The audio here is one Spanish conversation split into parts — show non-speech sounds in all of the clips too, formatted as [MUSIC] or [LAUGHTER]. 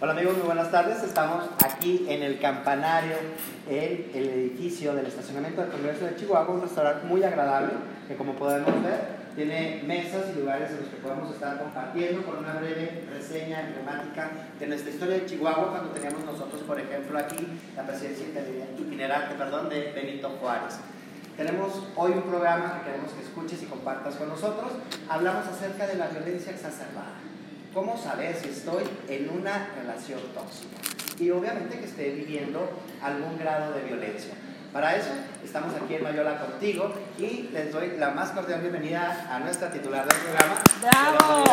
Hola amigos, muy buenas tardes. Estamos aquí en el campanario, en el edificio del estacionamiento del Congreso de Chihuahua, un restaurante muy agradable que como podemos ver tiene mesas y lugares en los que podemos estar compartiendo con una breve reseña emblemática de nuestra historia de Chihuahua cuando teníamos nosotros, por ejemplo, aquí la presidencia itinerante perdón, de Benito Juárez. Tenemos hoy un programa que queremos que escuches y compartas con nosotros. Hablamos acerca de la violencia exacerbada. ¿Cómo saber si estoy en una relación tóxica? Y obviamente que esté viviendo algún grado de violencia. Para eso estamos aquí en Mayola contigo y les doy la más cordial bienvenida a nuestra titular del programa. ¡Bravo!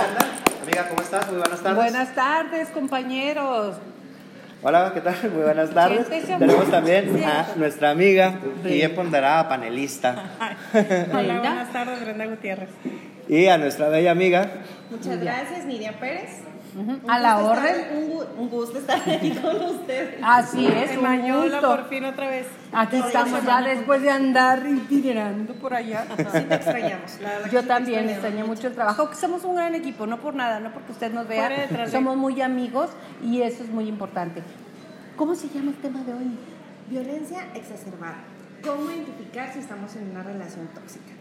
Amiga, ¿cómo estás? Muy buenas tardes. Buenas tardes, compañeros. Hola, ¿qué tal? Muy buenas tardes. Tenemos también a nuestra amiga y bien ponderada panelista. [LAUGHS] Hola, buenas tardes, Brenda Gutiérrez. Y a nuestra bella amiga. Muchas gracias, Nidia Pérez. A la orden. un, gusto estar [LAUGHS] aquí con ustedes. Así es, En un Mayola, gusto. por fin otra vez. Aquí estamos ya después de andar itinerando por allá. Sí, te extrañamos. La Yo también extrañé mucho el trabajo, que somos un gran equipo, no por nada, no porque usted nos vea, de somos muy amigos y eso es muy importante. ¿Cómo se llama el tema de hoy? Violencia exacerbada. ¿Cómo identificar si estamos en una relación tóxica?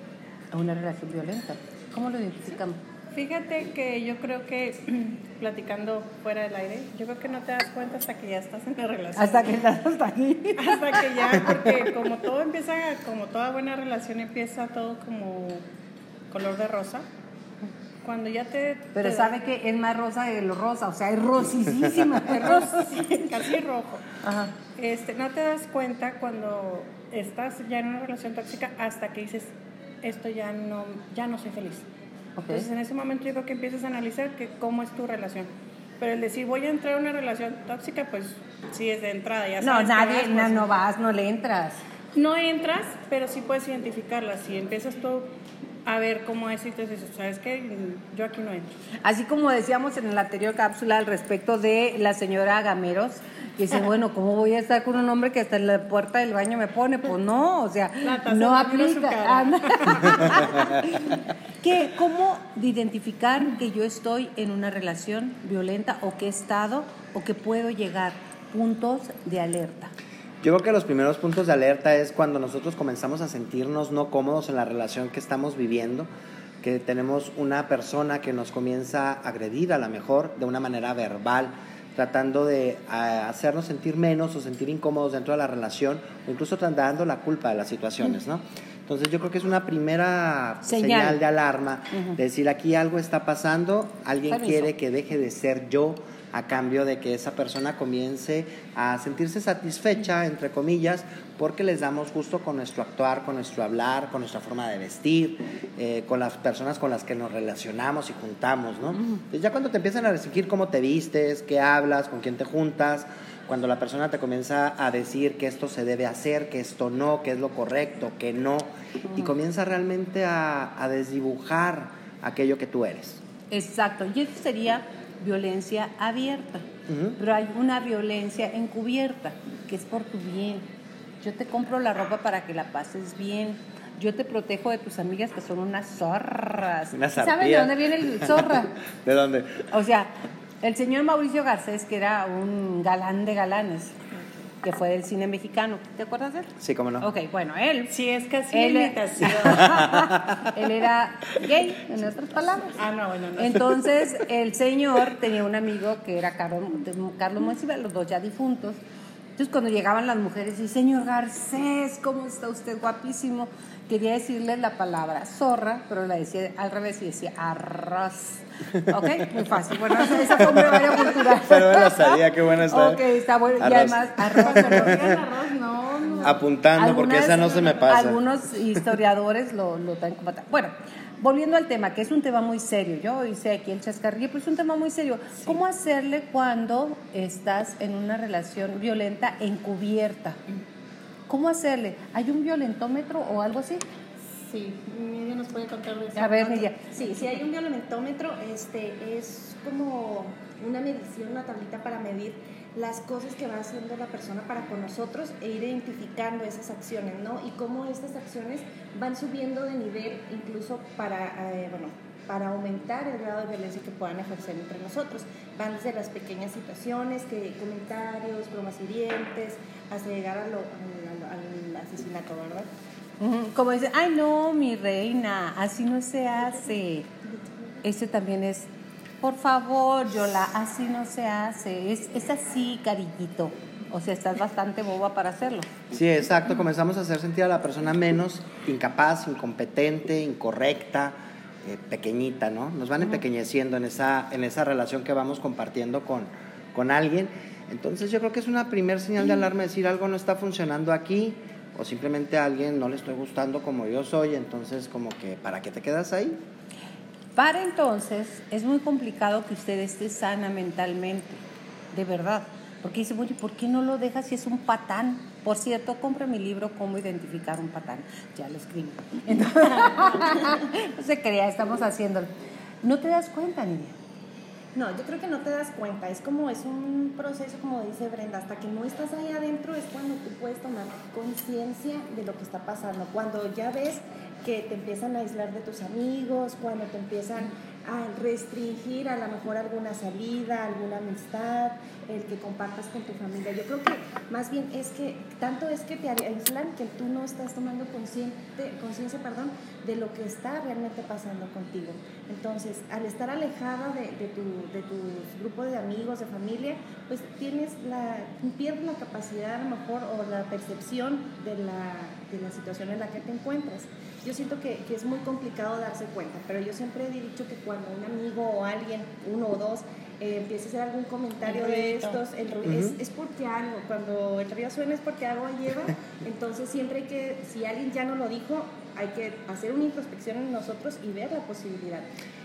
Una relación violenta. ¿Cómo lo identificamos? Fíjate que yo creo que, [CLEARS THROAT] platicando fuera del aire, yo creo que no te das cuenta hasta que ya estás en la relación. Hasta que estás hasta aquí. [LAUGHS] Hasta que ya, porque como todo empieza, como toda buena relación empieza todo como color de rosa. Cuando ya te... Pero te- sabe que es más rosa de lo rosa, o sea, es rosísima. [LAUGHS] Es casi rojo. Ajá. Este, no te das cuenta cuando estás ya en una relación tóxica hasta que dices, esto ya no, ya no soy feliz. Entonces en ese momento yo creo que empiezas a analizar que cómo es tu relación. Pero el decir voy a entrar a una relación tóxica, pues sí es de entrada, ya No, sabes que nadie, vas, no, pues, no vas, no le entras. no entras, pero sí puedes identificarla. Si empiezas tú a ver cómo es y te dices, ¿sabes qué? Yo aquí no entro. Así como decíamos en la anterior cápsula al respecto de la señora Gameros, que dice, [LAUGHS] bueno, ¿cómo voy a estar con un hombre que hasta en la puerta del baño me pone? Pues no, o sea, no aplica. Ah. [LAUGHS] ¿Qué, ¿Cómo de identificar que yo estoy en una relación violenta o que he estado o que puedo llegar? Puntos de alerta. Yo creo que los primeros puntos de alerta es cuando nosotros comenzamos a sentirnos no cómodos en la relación que estamos viviendo, que tenemos una persona que nos comienza a agredir a lo mejor de una manera verbal, tratando de a, hacernos sentir menos o sentir incómodos dentro de la relación o incluso dando la culpa de las situaciones, ¿no? Entonces yo creo que es una primera Señal. señal, de alarma, de decir aquí algo está pasando, alguien Permiso. quiere que deje de ser yo a cambio de que esa persona comience a sentirse satisfecha, entre comillas, porque les damos gusto con nuestro actuar, con nuestro hablar, con nuestra forma de vestir, eh, con las personas con las que nos relacionamos y juntamos, ¿no? Entonces ya cuando te empiezan a restringir cómo te vistes, qué hablas, con quién te juntas, cuando la persona te comienza a decir que esto se debe hacer, que esto no, que es lo correcto, que no, y comienza realmente a, a desdibujar aquello que tú eres. Exacto, y eso sería violencia abierta. Pero hay una violencia encubierta, que es por tu bien. Yo te compro la ropa para que la pases bien. Yo te protejo de tus amigas que son unas zorras. Unas ¿Sabes de dónde viene el zorra? [LAUGHS] ¿De dónde? O sea, el señor Mauricio Garcés, que era un galán de galanes, que fue del cine mexicano. ¿Te acuerdas de él? Sí, cómo no. Ok, bueno, él. Sí, es casi Él, imitación. [LAUGHS] él era gay, en otras palabras. Ah, no, bueno, no. Entonces, el señor tenía un amigo que era Carlos, Carlos Monsiva, los dos ya difuntos. Entonces, cuando llegaban las mujeres, y señor Garcés, ¿cómo está usted? Guapísimo. Quería decirle la palabra zorra, pero la decía al revés y decía arroz. ¿Ok? Muy fácil. Bueno, esa, fue un cultural. Pero la sabía, qué buena está. Ok, está bueno. Y además, arroz. Arroz, no, Apuntando, porque esa no se me pasa. Algunos historiadores lo, lo traen como tal. Bueno, volviendo al tema, que es un tema muy serio. Yo hice aquí el chascarrillo, pero es un tema muy serio. ¿Cómo hacerle cuando estás en una relación violenta encubierta? ¿Cómo hacerle? ¿Hay un violentómetro o algo así? Sí, Nidia nos puede contar de eso. A ver. Nidia. Sí, si hay un violentómetro, este, es como una medición, una tablita para medir las cosas que va haciendo la persona para con nosotros e ir identificando esas acciones, ¿no? Y cómo estas acciones van subiendo de nivel incluso para, eh, bueno, para aumentar el grado de violencia que puedan ejercer entre nosotros. Van desde las pequeñas situaciones, que comentarios, bromas hirientes, hasta llegar a lo- al, al- asesinato, ¿verdad? Como dice, ay no, mi reina, así no se hace. Este también es, por favor, Yola, así no se hace. Es, es así, cariñito. O sea, estás bastante boba para hacerlo. Sí, exacto. Comenzamos a hacer sentir a la persona menos incapaz, incompetente, incorrecta, eh, pequeñita, ¿no? Nos van empequeñeciendo en esa, en esa relación que vamos compartiendo con, con alguien. Entonces yo creo que es una primer señal de alarma decir algo no está funcionando aquí o simplemente a alguien no le estoy gustando como yo soy, entonces como que ¿para qué te quedas ahí? Para entonces es muy complicado que usted esté sana mentalmente, de verdad. Porque dice, oye, ¿por qué no lo dejas si es un patán? Por cierto, compre mi libro Cómo identificar un patán. Ya lo escribí. Entonces, [LAUGHS] no se crea, estamos haciéndolo. No te das cuenta, niña. No, yo creo que no te das cuenta, es como, es un proceso, como dice Brenda, hasta que no estás ahí adentro es cuando tú puedes tomar conciencia de lo que está pasando, cuando ya ves que te empiezan a aislar de tus amigos, cuando te empiezan a restringir a lo mejor alguna salida, alguna amistad, el que compartas con tu familia. Yo creo que más bien es que tanto es que te aíslan que tú no estás tomando conciencia perdón, de lo que está realmente pasando contigo. Entonces, al estar alejada de, de tu, de tu grupo de amigos, de familia, pues tienes la, pierdes la capacidad a lo mejor o la percepción de la, de la situación en la que te encuentras. Yo siento que, que es muy complicado darse cuenta, pero yo siempre he dicho que cuando un amigo o alguien, uno o dos, eh, empieza a hacer algún comentario El de estos, el ru- es, es porque algo, cuando el río suena es porque algo lleva, entonces siempre hay que, si alguien ya no lo dijo, hay que hacer una introspección en nosotros y ver la posibilidad.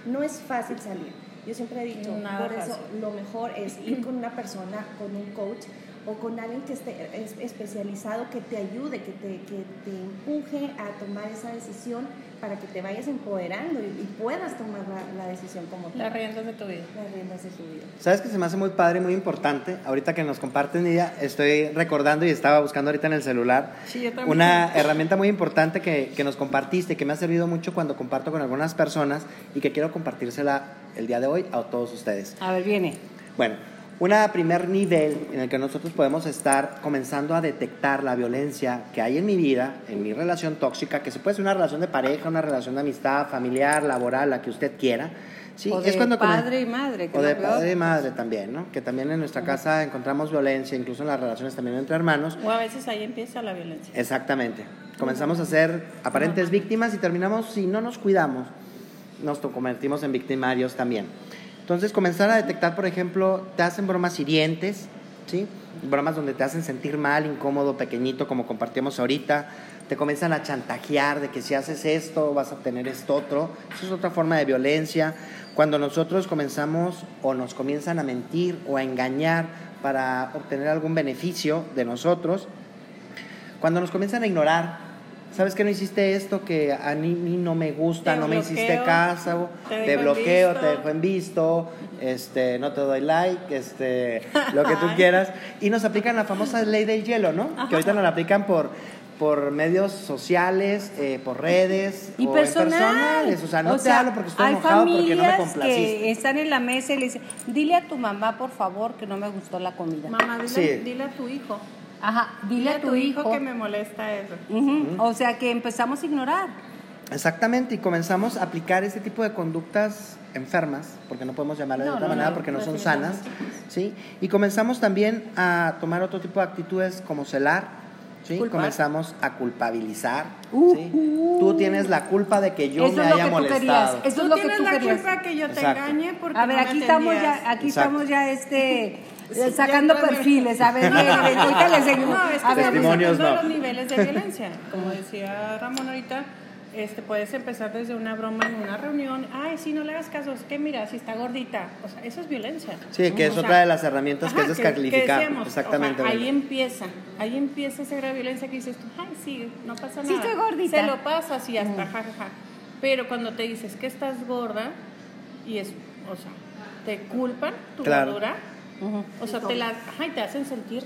No es fácil salir. Yo siempre he dicho, Nada por eso fácil. lo mejor es ir con una persona, con un coach o con alguien que esté es- especializado que te ayude, que te, que te empuje a tomar esa decisión para que te vayas empoderando y, y puedas tomar la, la decisión como tal. Las riendas de tu vida. Las riendas de tu vida. ¿Sabes que se me hace muy padre y muy importante? Ahorita que nos comparten, Nidia, estoy recordando y estaba buscando ahorita en el celular Sí, yo también. una herramienta muy importante que, que nos compartiste, que me ha servido mucho cuando comparto con algunas personas y que quiero compartírsela el día de hoy a todos ustedes. A ver, viene. Bueno, un primer nivel en el que nosotros podemos estar comenzando a detectar la violencia que hay en mi vida, en mi relación tóxica, que se puede ser una relación de pareja, una relación de amistad, familiar, laboral, la que usted quiera. Sí, o de come- padre y madre. que o es de peor. padre y madre también, ¿no? Que también en nuestra casa encontramos violencia, incluso en las relaciones también entre hermanos. O a veces ahí empieza la violencia. Exactamente. Comenzamos a ser aparentes víctimas y terminamos, si no nos cuidamos, nos convertimos en victimarios también. Entonces, comenzar a detectar, por ejemplo, te hacen bromas hirientes, ¿sí? Bromas donde te hacen sentir mal, incómodo, pequeñito, como compartimos ahorita. Te comienzan a chantajear de que si haces esto vas a obtener esto otro. Eso es otra forma de violencia. Cuando nosotros comenzamos o nos comienzan a mentir o a engañar para obtener algún beneficio de nosotros, cuando nos comienzan a ignorar, ¿sabes que no hiciste esto que a mí mí no me gusta, Te no me hiciste caso, te bloqueo, visto. te dejo en visto, este, no te doy like, este, lo que tú [LAUGHS] quieras? Y nos aplican la famosa ley del hielo, ¿no? Que ahorita nos la aplican por por medios sociales, eh, por redes Y o personal. personales. O sea, no te hablo porque estoy enojado porque no me complaciste. que están en la mesa y le dicen, dile a tu mamá, por favor, que no me gustó la comida. Mamá, dile, Sí. dile a tu hijo. Ajá, dile a tu hijo. que me molesta eso. O sea, que empezamos a ignorar. Exactamente, y comenzamos a aplicar este tipo de conductas enfermas, porque no podemos llamarlas No, de otra no, manera, no, porque no son sanas, ¿sí? Y comenzamos también a tomar otro tipo de actitudes como celar, ¿sí? Culpar. Comenzamos a culpabilizar, Uh, ¿sí? uh. Tú tienes la culpa de que yo Eso me es lo haya que tú molestado. querías. Eso Tú es lo que tú la querías. culpa que yo te Exacto. engañe porque A ver, no me aquí estamos ya, aquí Exacto. estamos ya este [LAUGHS] Sí, sacando ya, pues, perfiles. A ver, miren, [LAUGHS] ahorita les seguimos. No, es que A ver, estamos no. los niveles de violencia. Como decía Ramón ahorita, este, puedes empezar desde una broma en una reunión. Ay, si no le hagas caso, es que mira, si está gordita. O sea, eso es violencia. Sí, que es O sea, otra de las herramientas que ajá, es descalificar. decíamos, Exactamente. o sea, ahí empieza, ahí empieza esa gran violencia que dices tú, ay, sí, no pasa nada. Sí, estoy gordita. Se lo pasas y hasta, ja, ja, ja. Pero cuando te dices que estás gorda y es, o sea, te culpan tu Claro. gordura, O sea, te, la, ajá, y te hacen sentir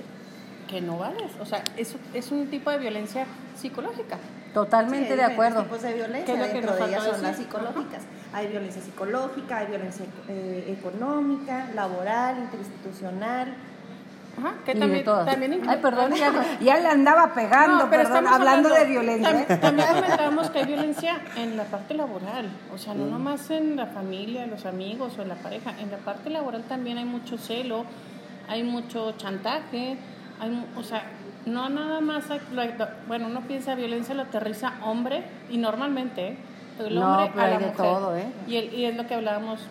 que no vales. O sea, es, es un tipo de violencia psicológica. Totalmente Sí, de acuerdo. tipos de ¿Qué violencia, que dentro de ellas son las psicológicas. Hay violencia psicológica, hay violencia eh, económica, laboral, interinstitucional. Ajá, que Y de también, todas. también Ay, perdón, ya, ya le andaba pegando, No, pero perdón, hablando, de violencia. tam- ¿eh? También [LAUGHS] comentamos que hay violencia en la parte laboral, o sea, no nomás en la familia, los amigos o en la pareja, en la parte laboral también hay mucho celo, hay mucho chantaje, hay, o sea, no nada más, bueno, uno piensa violencia lo aterriza hombre y normalmente ¿eh? el No, hombre pero a hay la de mujer. todo, ¿eh? Y, el- y es lo que hablábamos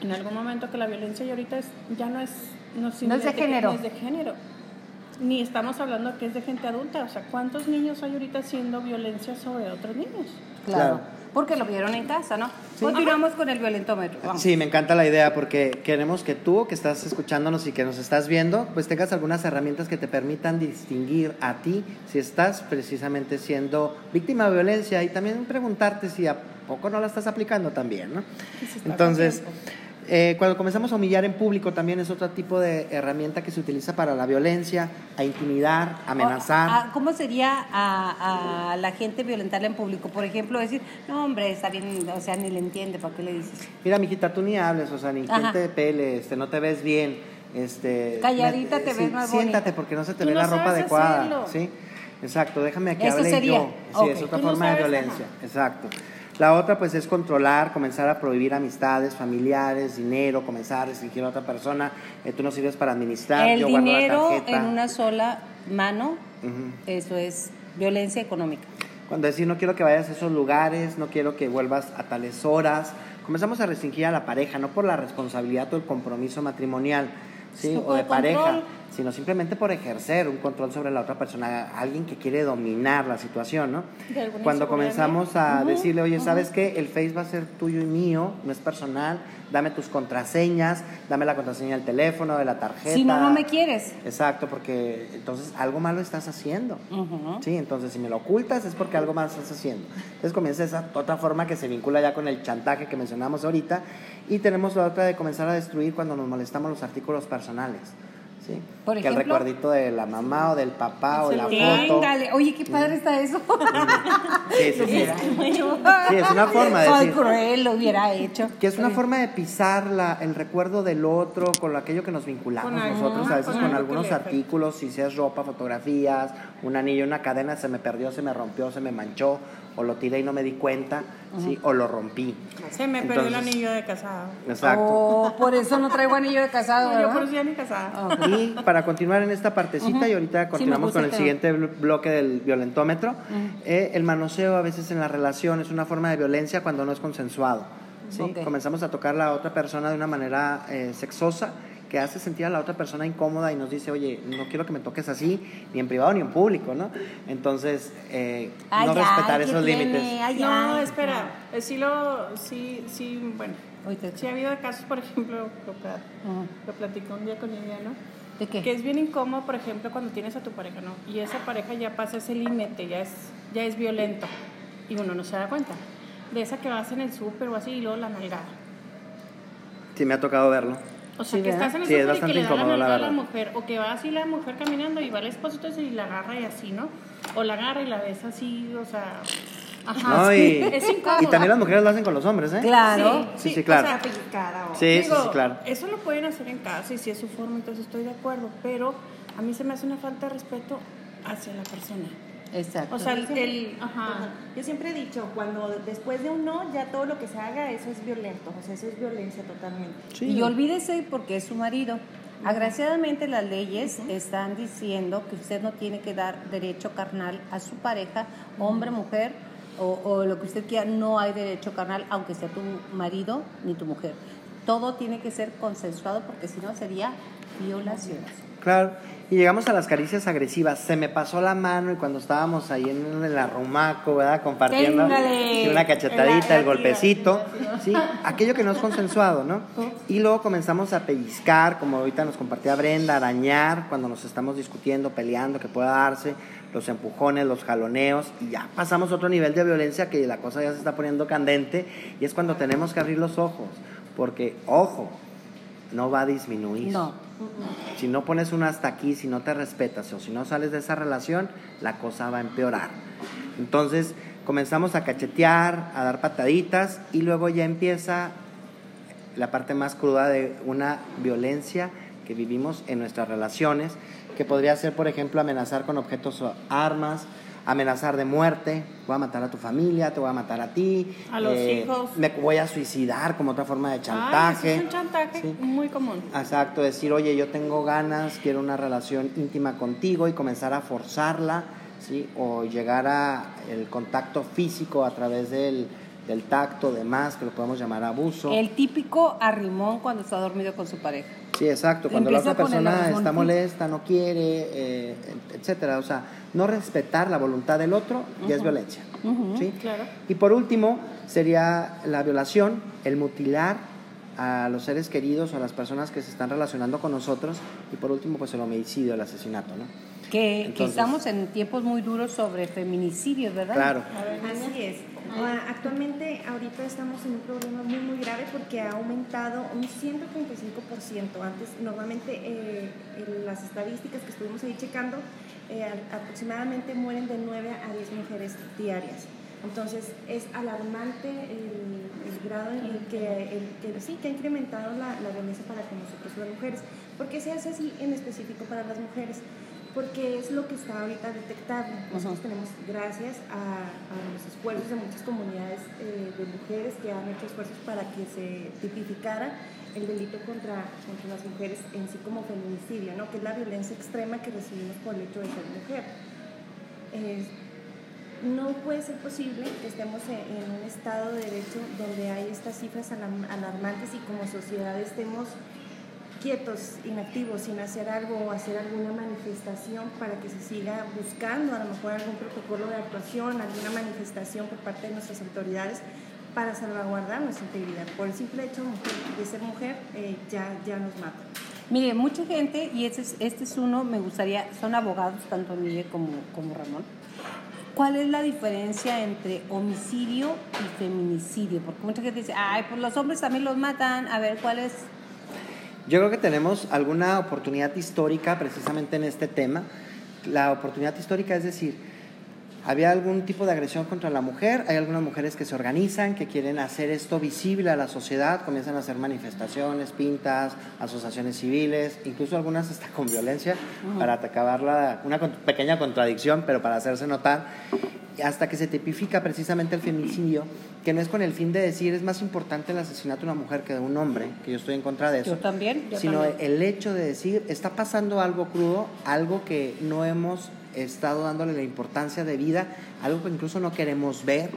en algún momento que la violencia y ahorita es, ya no es no, simplemente que género. no es de género ni estamos hablando que es de gente adulta, o sea, ¿cuántos niños hay ahorita haciendo violencia sobre otros niños? Claro. Claro. Porque lo vieron en casa, ¿no? Continuamos con el violentómetro. Vamos. Sí, me encanta la idea porque queremos que tú, que estás escuchándonos y que nos estás viendo, pues tengas algunas herramientas que te permitan distinguir a ti si estás precisamente siendo víctima de violencia y también preguntarte si a poco no la estás aplicando también, ¿no? Entonces, eh, cuando comenzamos a humillar en público también es otro tipo de herramienta que se utiliza para la violencia, a intimidar, amenazar. ¿Cómo sería a, a la gente violentarla en público? Por ejemplo, decir, no, hombre, está bien, o sea, ni le entiende, ¿para qué le dices? Mira, mijita, tú ni hables, o sea, ni Ajá. te pele, este, no te ves bien, este... Calladita te sí, ves más Siéntate porque no se te Tú ve no la ropa adecuada, hacerlo. ¿sí? Exacto, déjame que Eso hable sería. yo. Sí, es otra Tú no forma de violencia, exacto. La otra, pues, es controlar, comenzar a prohibir amistades, familiares, dinero, comenzar a restringir a otra persona. eh, tú no sirves para administrar, el yo guardo la dinero tarjeta. en una sola mano, eso es violencia económica. Cuando decir no quiero que vayas a esos lugares, no quiero que vuelvas a tales horas, comenzamos a restringir a la pareja, no por la responsabilidad o el compromiso matrimonial, ¿sí? O de pareja. Sino simplemente por ejercer un control sobre la otra persona, alguien que quiere dominar la situación, ¿no? Cuando comenzamos a decirle, oye, ¿sabes qué? El Face va a ser tuyo y mío, no es personal, dame tus contraseñas, dame la contraseña del teléfono, de la tarjeta. Si no, no me quieres. Exacto, porque entonces algo malo estás haciendo. Sí, entonces si me lo ocultas es porque algo más estás haciendo. Entonces comienza esa otra forma que se vincula ya con el chantaje que mencionamos ahorita y tenemos la otra de comenzar a destruir cuando nos molestamos los artículos personales. ¿Sí? Por que el recuerdito de la mamá o del papá o la foto. Téngale. Oye, qué padre está eso. Sí, sí, sí. Sí, es una forma de Soy decir. cruel, lo hubiera hecho. Que es una forma de pisar la, el recuerdo del otro con aquello que nos vinculamos Con nosotros, a veces con algunos artículos, si sea ropa, fotografías, un anillo, una cadena, se me perdió, se me rompió, se me manchó, o lo tiré y no me di cuenta, ¿sí? o lo rompí. Se me perdió el anillo de casado. Exacto. Oh, por eso no traigo anillo de casado, [LAUGHS] No, yo por eso ya ni casada. Ok. Y para continuar en esta partecita, y ahorita continuamos con el siguiente blo- bloque del violentómetro, eh, el manoseo a veces en la relación es una forma de violencia cuando no es consensuado. ¿sí? Comenzamos a tocar a la otra persona de una manera eh, sexosa que hace sentir a la otra persona incómoda y nos dice, oye, no quiero que me toques así, ni en privado ni en público, ¿no? Entonces, eh, Ay, no ay, respetar ¿qué esos límites. Ay, No, ay. espera, eh, sí lo, sí, sí, bueno, sí ha habido casos, por ejemplo, lo, pla- Ujú. lo platicó un día con ella, ¿no? ¿De qué? Que es bien incómodo, por ejemplo, cuando tienes a tu pareja, ¿no? Y esa pareja ya pasa ese límite, ya es, ya es violento, y uno no se da cuenta. De esa que vas en el súper o así, y luego la nalgada. Sí, me ha tocado verlo. O sea, Sí, que estás en el Sí, es y que le da la incómodo, la la verdad. mujer, o que va así la mujer caminando y va el esposo entonces, y la agarra y así, ¿no? O la agarra y la ves así, o sea... Ajá, No, y, es incómodo. y también las mujeres lo hacen con los hombres, ¿eh? Claro. Sí, sí, claro. o sea, pellizcada o- Sí, sí, sí, claro. Eso lo pueden hacer en casa y si es su forma, entonces estoy de acuerdo. Pero a mí se me hace una falta de respeto hacia la persona. Exacto. O sea, el. Yo siempre- el- ajá. Yo siempre he dicho, cuando después de un no, ya todo lo que se haga, eso es violento, o sea, eso es violencia totalmente. Sí. Y olvídese porque es su marido. Agraciadamente las leyes están diciendo que usted no tiene que dar derecho carnal a su pareja, hombre, mujer o, o lo que usted quiera, no hay derecho carnal aunque sea tu marido ni tu mujer. Todo tiene que ser consensuado porque si no sería violación. Claro. Y llegamos a las caricias agresivas. Se me pasó la mano y cuando estábamos ahí en el arrumaco, ¿verdad? Compartiendo sí, una cachetadita, La- el la golpecito, sí, [LAUGHS] aquello que no es consensuado, ¿no? Y luego comenzamos a pellizcar, como ahorita nos compartía Brenda, arañar cuando nos estamos discutiendo, peleando, que pueda darse, los empujones, los jaloneos, y ya pasamos a otro nivel de violencia que la cosa ya se está poniendo candente, y es cuando tenemos que abrir los ojos, porque, ojo, no va a disminuir. No. Si no pones un hasta aquí, si no te respetas o si no sales de esa relación, la cosa va a empeorar. Entonces, comenzamos a cachetear, a dar pataditas y luego ya empieza la parte más cruda de una violencia que vivimos en nuestras relaciones, que podría ser, por ejemplo, amenazar con objetos o armas, amenazar de muerte, voy a matar a tu familia, te voy a matar a ti, A los hijos. me voy a suicidar como otra forma de chantaje. es un chantaje Sí. muy común. Exacto, decir, oye, yo tengo ganas, quiero una relación íntima contigo y comenzar a forzarla, ¿sí? O llegar a el contacto físico a través del, del tacto, demás, que lo podemos llamar abuso. El típico arrimón cuando está dormido con su pareja. Sí, exacto, cuando la otra persona está molesta, no quiere, eh, etcétera. O sea, no respetar la voluntad del otro ya es violencia. ¿sí? Claro. Y por último, sería la violación, el mutilar a los seres queridos o a las personas que se están relacionando con nosotros. Y por último, pues el homicidio, el asesinato, ¿no? Que, estamos en tiempos muy duros sobre feminicidios, ¿verdad? Claro. Así es. Ah, Actualmente, ahorita estamos en un problema muy, muy grave porque ha aumentado un 135%. Antes, normalmente, eh, en las estadísticas que estuvimos ahí checando, eh, aproximadamente mueren de 9 a 10 mujeres diarias. Entonces, es alarmante el, el grado en el que, el que sí, que ha incrementado la, la violencia para con nosotros las mujeres. ¿Por qué se hace así en específico para las mujeres? Porque es lo que está ahorita detectable. Nosotros tenemos, gracias a, a los esfuerzos de muchas comunidades eh, de mujeres que han hecho esfuerzos para que se tipificara el delito contra, contra las mujeres en sí como feminicidio, ¿no? que es la violencia extrema que recibimos por el hecho de ser mujer. Eh, no puede ser posible que estemos en, en un estado de derecho donde hay estas cifras alarm- alarmantes y como sociedad estemos quietos, inactivos, sin hacer algo o hacer alguna manifestación para que se siga buscando a lo mejor algún protocolo de actuación, alguna manifestación por parte de nuestras autoridades para salvaguardar nuestra integridad. Por el simple hecho de ser mujer eh, ya, ya nos mata. Mire, mucha gente, y este es, este es uno, me gustaría, son abogados, tanto Miguel como, como Ramón. ¿Cuál es la diferencia entre homicidio y feminicidio? Porque mucha gente dice, ay, pues los hombres también los matan. A ver, ¿cuál es? Yo creo que tenemos alguna oportunidad histórica precisamente en este tema. La oportunidad histórica es decir, había algún tipo de agresión contra la mujer, hay algunas mujeres que se organizan, que quieren hacer esto visible a la sociedad, comienzan a hacer manifestaciones, pintas, asociaciones civiles, incluso algunas hasta con violencia para acabarla, una pequeña contradicción, pero para hacerse notar, hasta que se tipifica precisamente el feminicidio, que no es con el fin de decir es más importante el asesinato de una mujer que de un hombre, que yo estoy en contra de eso Yo también. yo sino también. el hecho de decir, está pasando algo crudo, algo que no hemos estado dándole la importancia de vida, algo que incluso no queremos ver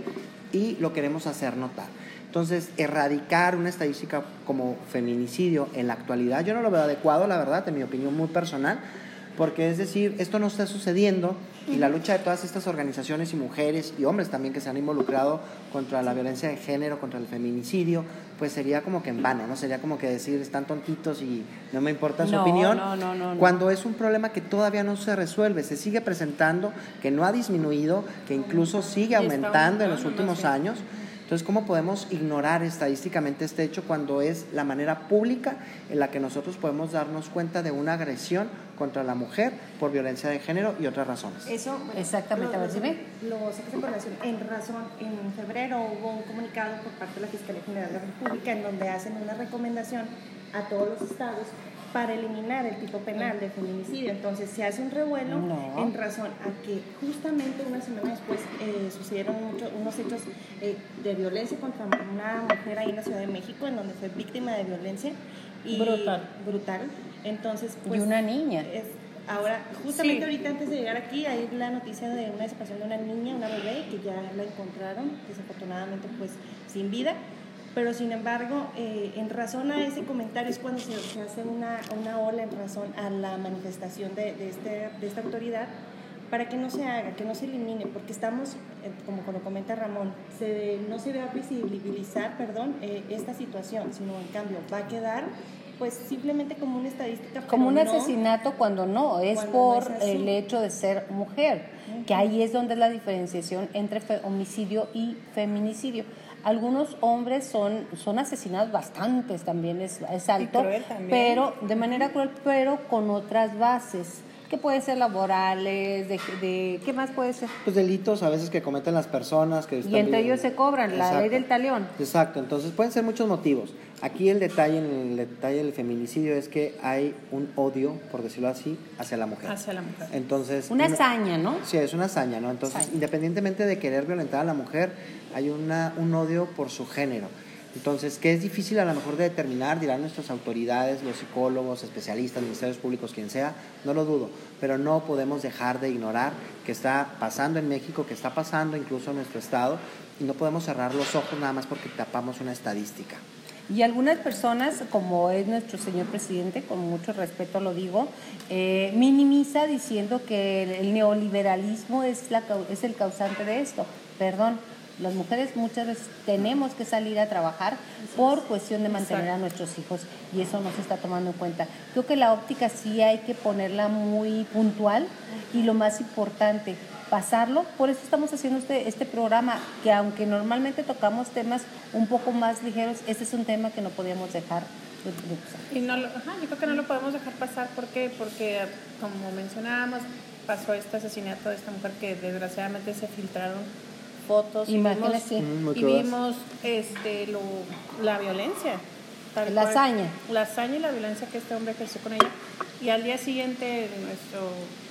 y lo queremos hacer notar. Entonces, erradicar una estadística como feminicidio en la actualidad, yo no lo veo adecuado, la verdad, en mi opinión muy personal, porque es decir, esto no está sucediendo y la lucha de todas estas organizaciones y mujeres y hombres también que se han involucrado contra la violencia de género, contra el feminicidio, pues sería como que en vano, ¿no? Sería como que decir, están tontitos y no me importa su No, opinión. no, no, no, no. Cuando es un problema que todavía no se resuelve, se sigue presentando, que no ha disminuido, que incluso sigue aumentando en los últimos años. Entonces, ¿cómo podemos ignorar estadísticamente este hecho cuando es la manera pública en la que nosotros podemos darnos cuenta de una agresión contra la mujer por violencia de género y otras razones? Eso, bueno, Exactamente, a ver, lo, dime. lo sacas en colación. En razón, en febrero hubo un comunicado por parte de la Fiscalía General de la República en donde hacen una recomendación a todos los estados para eliminar el tipo penal de feminicidio. Entonces se hace un revuelo No. en razón a que justamente una semana después eh, sucedieron mucho- unos hechos eh, de violencia contra una mujer ahí en la Ciudad de México, en donde fue víctima de violencia. Y Brutal. Brutal. Entonces, Y pues, una niña. es- ahora, justamente Sí. ahorita antes de llegar aquí, hay la noticia de una desaparición de una niña, una bebé, que ya la encontraron, desafortunadamente pues sin vida. Pero sin embargo, eh, en razón a ese comentario es cuando se, se hace una, una ola en razón a la manifestación de, de, este, de esta autoridad para que no se haga, que no se elimine, porque estamos, eh, como lo comenta Ramón, se, no se va a visibilizar perdón, eh, esta situación, sino en cambio va a quedar pues simplemente como una estadística. Como un no- asesinato cuando no, es Cuando por no es así. el hecho de ser mujer, que ahí es donde es la diferenciación entre homicidio y feminicidio. Algunos hombres son, son asesinados bastantes también, es, es alto, cruel también. pero de manera cruel, pero con otras bases. Que pueden ser laborales, de, de ¿qué más puede ser? Pues delitos a veces que cometen las personas. Que Y entre ellos se cobran, la ley del talión. Exacto, entonces pueden ser muchos motivos. Aquí el detalle, en el detalle del feminicidio es que hay un odio, por decirlo así, hacia la mujer. Hacia la mujer. Entonces, Una hazaña, ¿no? Sí, es una hazaña, ¿no? Entonces, Hazaña. independientemente de querer violentar a la mujer, hay una, un odio por su género. Entonces, que es difícil a lo mejor de determinar, dirán nuestras autoridades, los psicólogos, especialistas, ministerios públicos, quien sea, no lo dudo, pero no podemos dejar de ignorar que está pasando en México, que está pasando incluso en nuestro estado, y no podemos cerrar los ojos nada más porque tapamos una estadística. Y algunas personas, como es nuestro señor presidente, con mucho respeto lo digo, eh, minimiza diciendo que el, neoliberalismo es, la, es el causante de esto. Perdón, las mujeres muchas veces tenemos que salir a trabajar por cuestión de mantener a nuestros hijos y eso no se está tomando en cuenta. Creo que la óptica sí hay que ponerla muy puntual y lo más importante, pasarlo. Por eso estamos haciendo este, este programa, que aunque normalmente tocamos temas un poco más ligeros, este es un tema que no podíamos dejar. Y no lo, ajá, yo creo que no lo podemos dejar pasar. ¿Por qué? Porque, como mencionábamos, pasó este asesinato de esta mujer que desgraciadamente se filtraron fotos y Imágenes, vimos, sí. Mm, muy y vimos este, lo, la violencia. tal La cual. hazaña. La hazaña y la violencia que este hombre ejerció con ella. Y al día siguiente, nuestro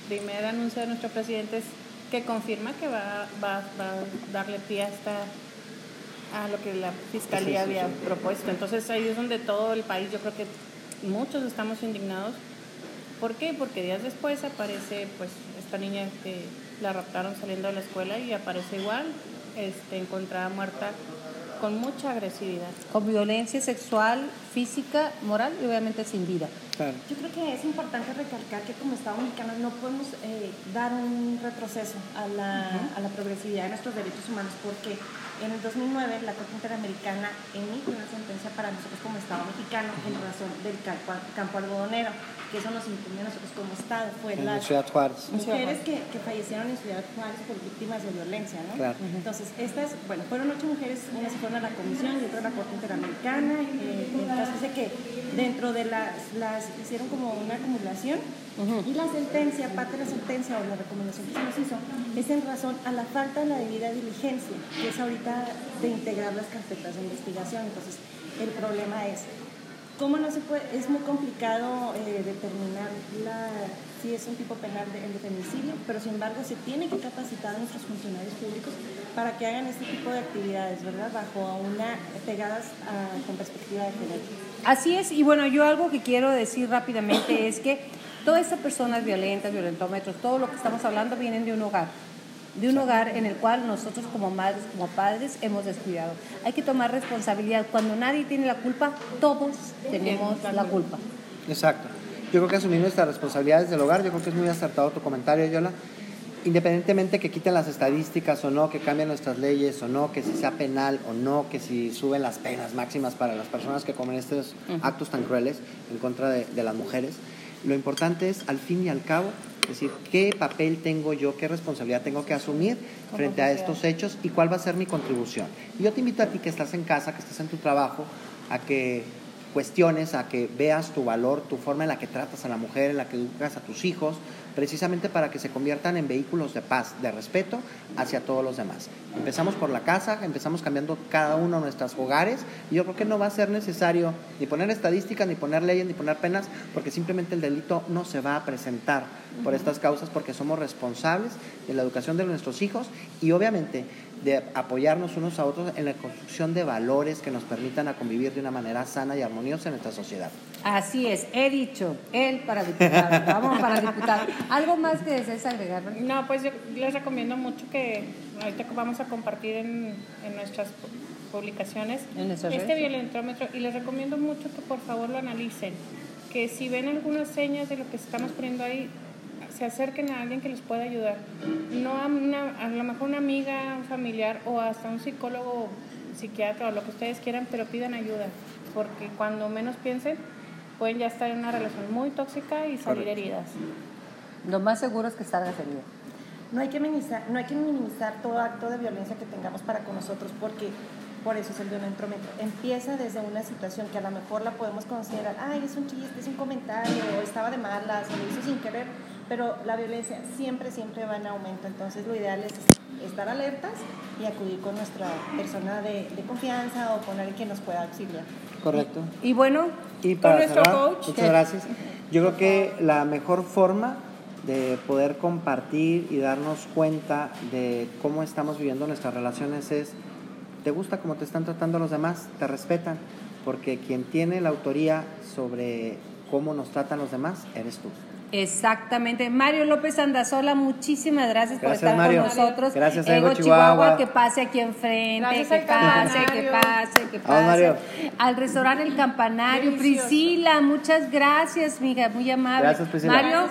primer anuncio de nuestro presidente es que confirma que va, va, va a darle pie a esta a lo que la fiscalía Sí, sí, había sí. propuesto. Entonces ahí es donde todo el país, yo creo que muchos estamos indignados. ¿Por qué? Porque días después aparece pues esta niña que la raptaron saliendo de la escuela y aparece igual, este, encontrada muerta con mucha agresividad. Con violencia sexual, física, moral y obviamente sin vida. Claro. Yo creo que es importante recalcar que como Estado mexicano no podemos eh, dar un retroceso a la, a la progresividad de nuestros derechos humanos porque en el 2009 la Corte Interamericana emite una sentencia para nosotros como Estado mexicano en razón del campo, campo algodonero, que eso nos incumbe a nosotros como Estado, fue En la Ciudad Juárez. mujeres que, que fallecieron en Ciudad Juárez por víctimas de violencia, ¿no? Claro. Entonces, estas, bueno, fueron ocho mujeres, unas se fueron a la comisión y otra a la Corte Interamericana. Eh, entonces, de que dentro de las, las hicieron como una acumulación y la sentencia, parte de la sentencia o la recomendación que se nos hizo, es en razón a la falta de la debida diligencia, que es ahorita de integrar las carpetas de investigación. Entonces, el problema es ¿Cómo no se puede? Es muy complicado eh, determinar la, si es un tipo penal de, de feminicidio, pero sin embargo se tiene que capacitar a nuestros funcionarios públicos para que hagan este tipo de actividades, ¿verdad? Bajo una, pegadas a- con perspectiva de género. Así es, y bueno, yo algo que quiero decir rápidamente es que todas estas personas violentas, violentómetros, todo lo que estamos hablando vienen de un hogar, de un hogar en el cual nosotros como madres, como padres hemos descuidado. Hay que tomar responsabilidad. Cuando nadie tiene la culpa, todos tenemos la culpa. Exacto. Yo creo que asumir nuestras responsabilidades del hogar, yo creo que es muy acertado tu comentario, Yola. Independientemente que quiten las estadísticas o no, que cambien nuestras leyes o no, que si sea penal o no, que si suben las penas máximas para las personas que comen estos actos tan crueles en contra de, de las mujeres, lo importante es, al fin y al cabo, decir, ¿qué papel tengo yo, qué responsabilidad tengo que asumir frente a estos hechos y cuál va a ser mi contribución? Y yo te invito a ti que estás en casa, que estás en tu trabajo, a que cuestiones, a que veas tu valor, tu forma en la que tratas a la mujer, en la que educas a tus hijos, precisamente para que se conviertan en vehículos de paz, de respeto hacia todos los demás. Empezamos por la casa, empezamos cambiando cada uno nuestros hogares y yo creo que no va a ser necesario ni poner estadísticas, ni poner leyes, ni poner penas, porque simplemente el delito no se va a presentar por estas causas porque somos responsables de la educación de nuestros hijos y obviamente de apoyarnos unos a otros en la construcción de valores que nos permitan a convivir de una manera sana y armoniosa en nuestra sociedad. Así es, he dicho, él para diputado, vamos para diputado. ¿Algo más que desees agregar? No, pues yo les recomiendo mucho que ahorita que vamos a compartir en, en nuestras pu- publicaciones En este violentómetro y les recomiendo mucho que por favor lo analicen, que si ven algunas señas de lo que estamos poniendo ahí, se acerquen a alguien que les pueda ayudar. No a, una, a lo mejor una amiga, un familiar o hasta un psicólogo, psiquiatra o lo que ustedes quieran, pero pidan ayuda, porque cuando menos piensen pueden ya estar en una relación muy tóxica y salir Correcto. heridas. Lo más seguro es que salgas herido. No hay, que minimizar, no hay que minimizar todo acto de violencia que tengamos para con nosotros porque por eso es el violentómetro. Empieza desde una situación que a lo mejor la podemos considerar, ay, es un chiste, es un comentario, o estaba de malas, o lo hizo sin querer, pero la violencia siempre, siempre va en aumento. Entonces lo ideal es estar alertas y acudir con nuestra persona de, de confianza o con alguien que nos pueda auxiliar. Correcto. Y bueno, Y con nuestro cerrar, coach. muchas que- gracias. [LAUGHS] Yo creo que la mejor forma de poder compartir y darnos cuenta de cómo estamos viviendo nuestras relaciones es, ¿te gusta cómo te están tratando los demás? ¿Te respetan? Porque quien tiene la autoría sobre cómo nos tratan los demás, eres tú. Exactamente. Mario López Andazola, muchísimas gracias, por estar Mario. con nosotros. Gracias, Ego Ego Chihuahua, Chihuahua. que pase aquí enfrente, Gracias que pase, que pase, que pase. Mario. Al restaurante El Campanario. Delicioso. Priscila, muchas gracias, mija, muy amable. Gracias, Priscila. Mario,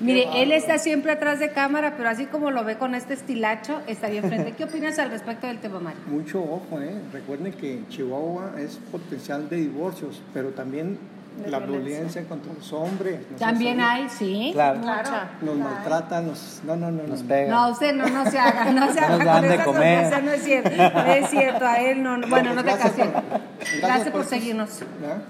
mire, él está siempre atrás de cámara, pero así como lo ve con este estilacho, estaría enfrente. ¿Qué opinas al respecto del tema, Mario? Mucho ojo, ¿eh? Recuerden que Chihuahua es potencial de divorcios, pero también la violencia. violencia contra los hombres. ¿no? También hay, sí. Claro. Mucha. Nos maltratan, nos... No, no, no. Nos no. pega. No, usted no, no se haga, no se haga. Nos dan con de comer. no es cierto, no es cierto, a él no, no. bueno, no te Gracias cases. por- Gracias por seguirnos. ¿Ya?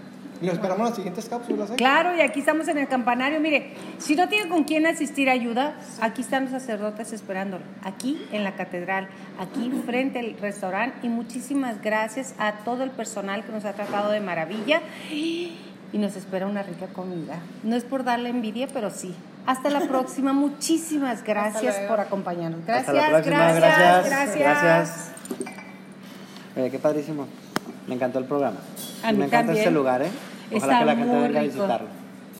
Y los esperamos en las siguientes cápsulas, ¿eh? Claro, y aquí estamos en el campanario. Mire, si no tiene con quién asistir ayuda, aquí están los sacerdotes esperándolo. Aquí en la catedral, aquí frente al restaurante. Y muchísimas gracias a todo el personal que nos ha tratado de maravilla. Y nos espera una rica comida. No es por darle envidia, pero sí. Hasta la próxima. [LAUGHS] Muchísimas gracias por acompañarnos. Gracias, Hasta la próxima. gracias, Gracias. gracias. Oye, qué padrísimo. Me encantó el programa. A Y mí me encanta también. este lugar, ¿eh? Ojalá Está que la gente venga a visitarlo.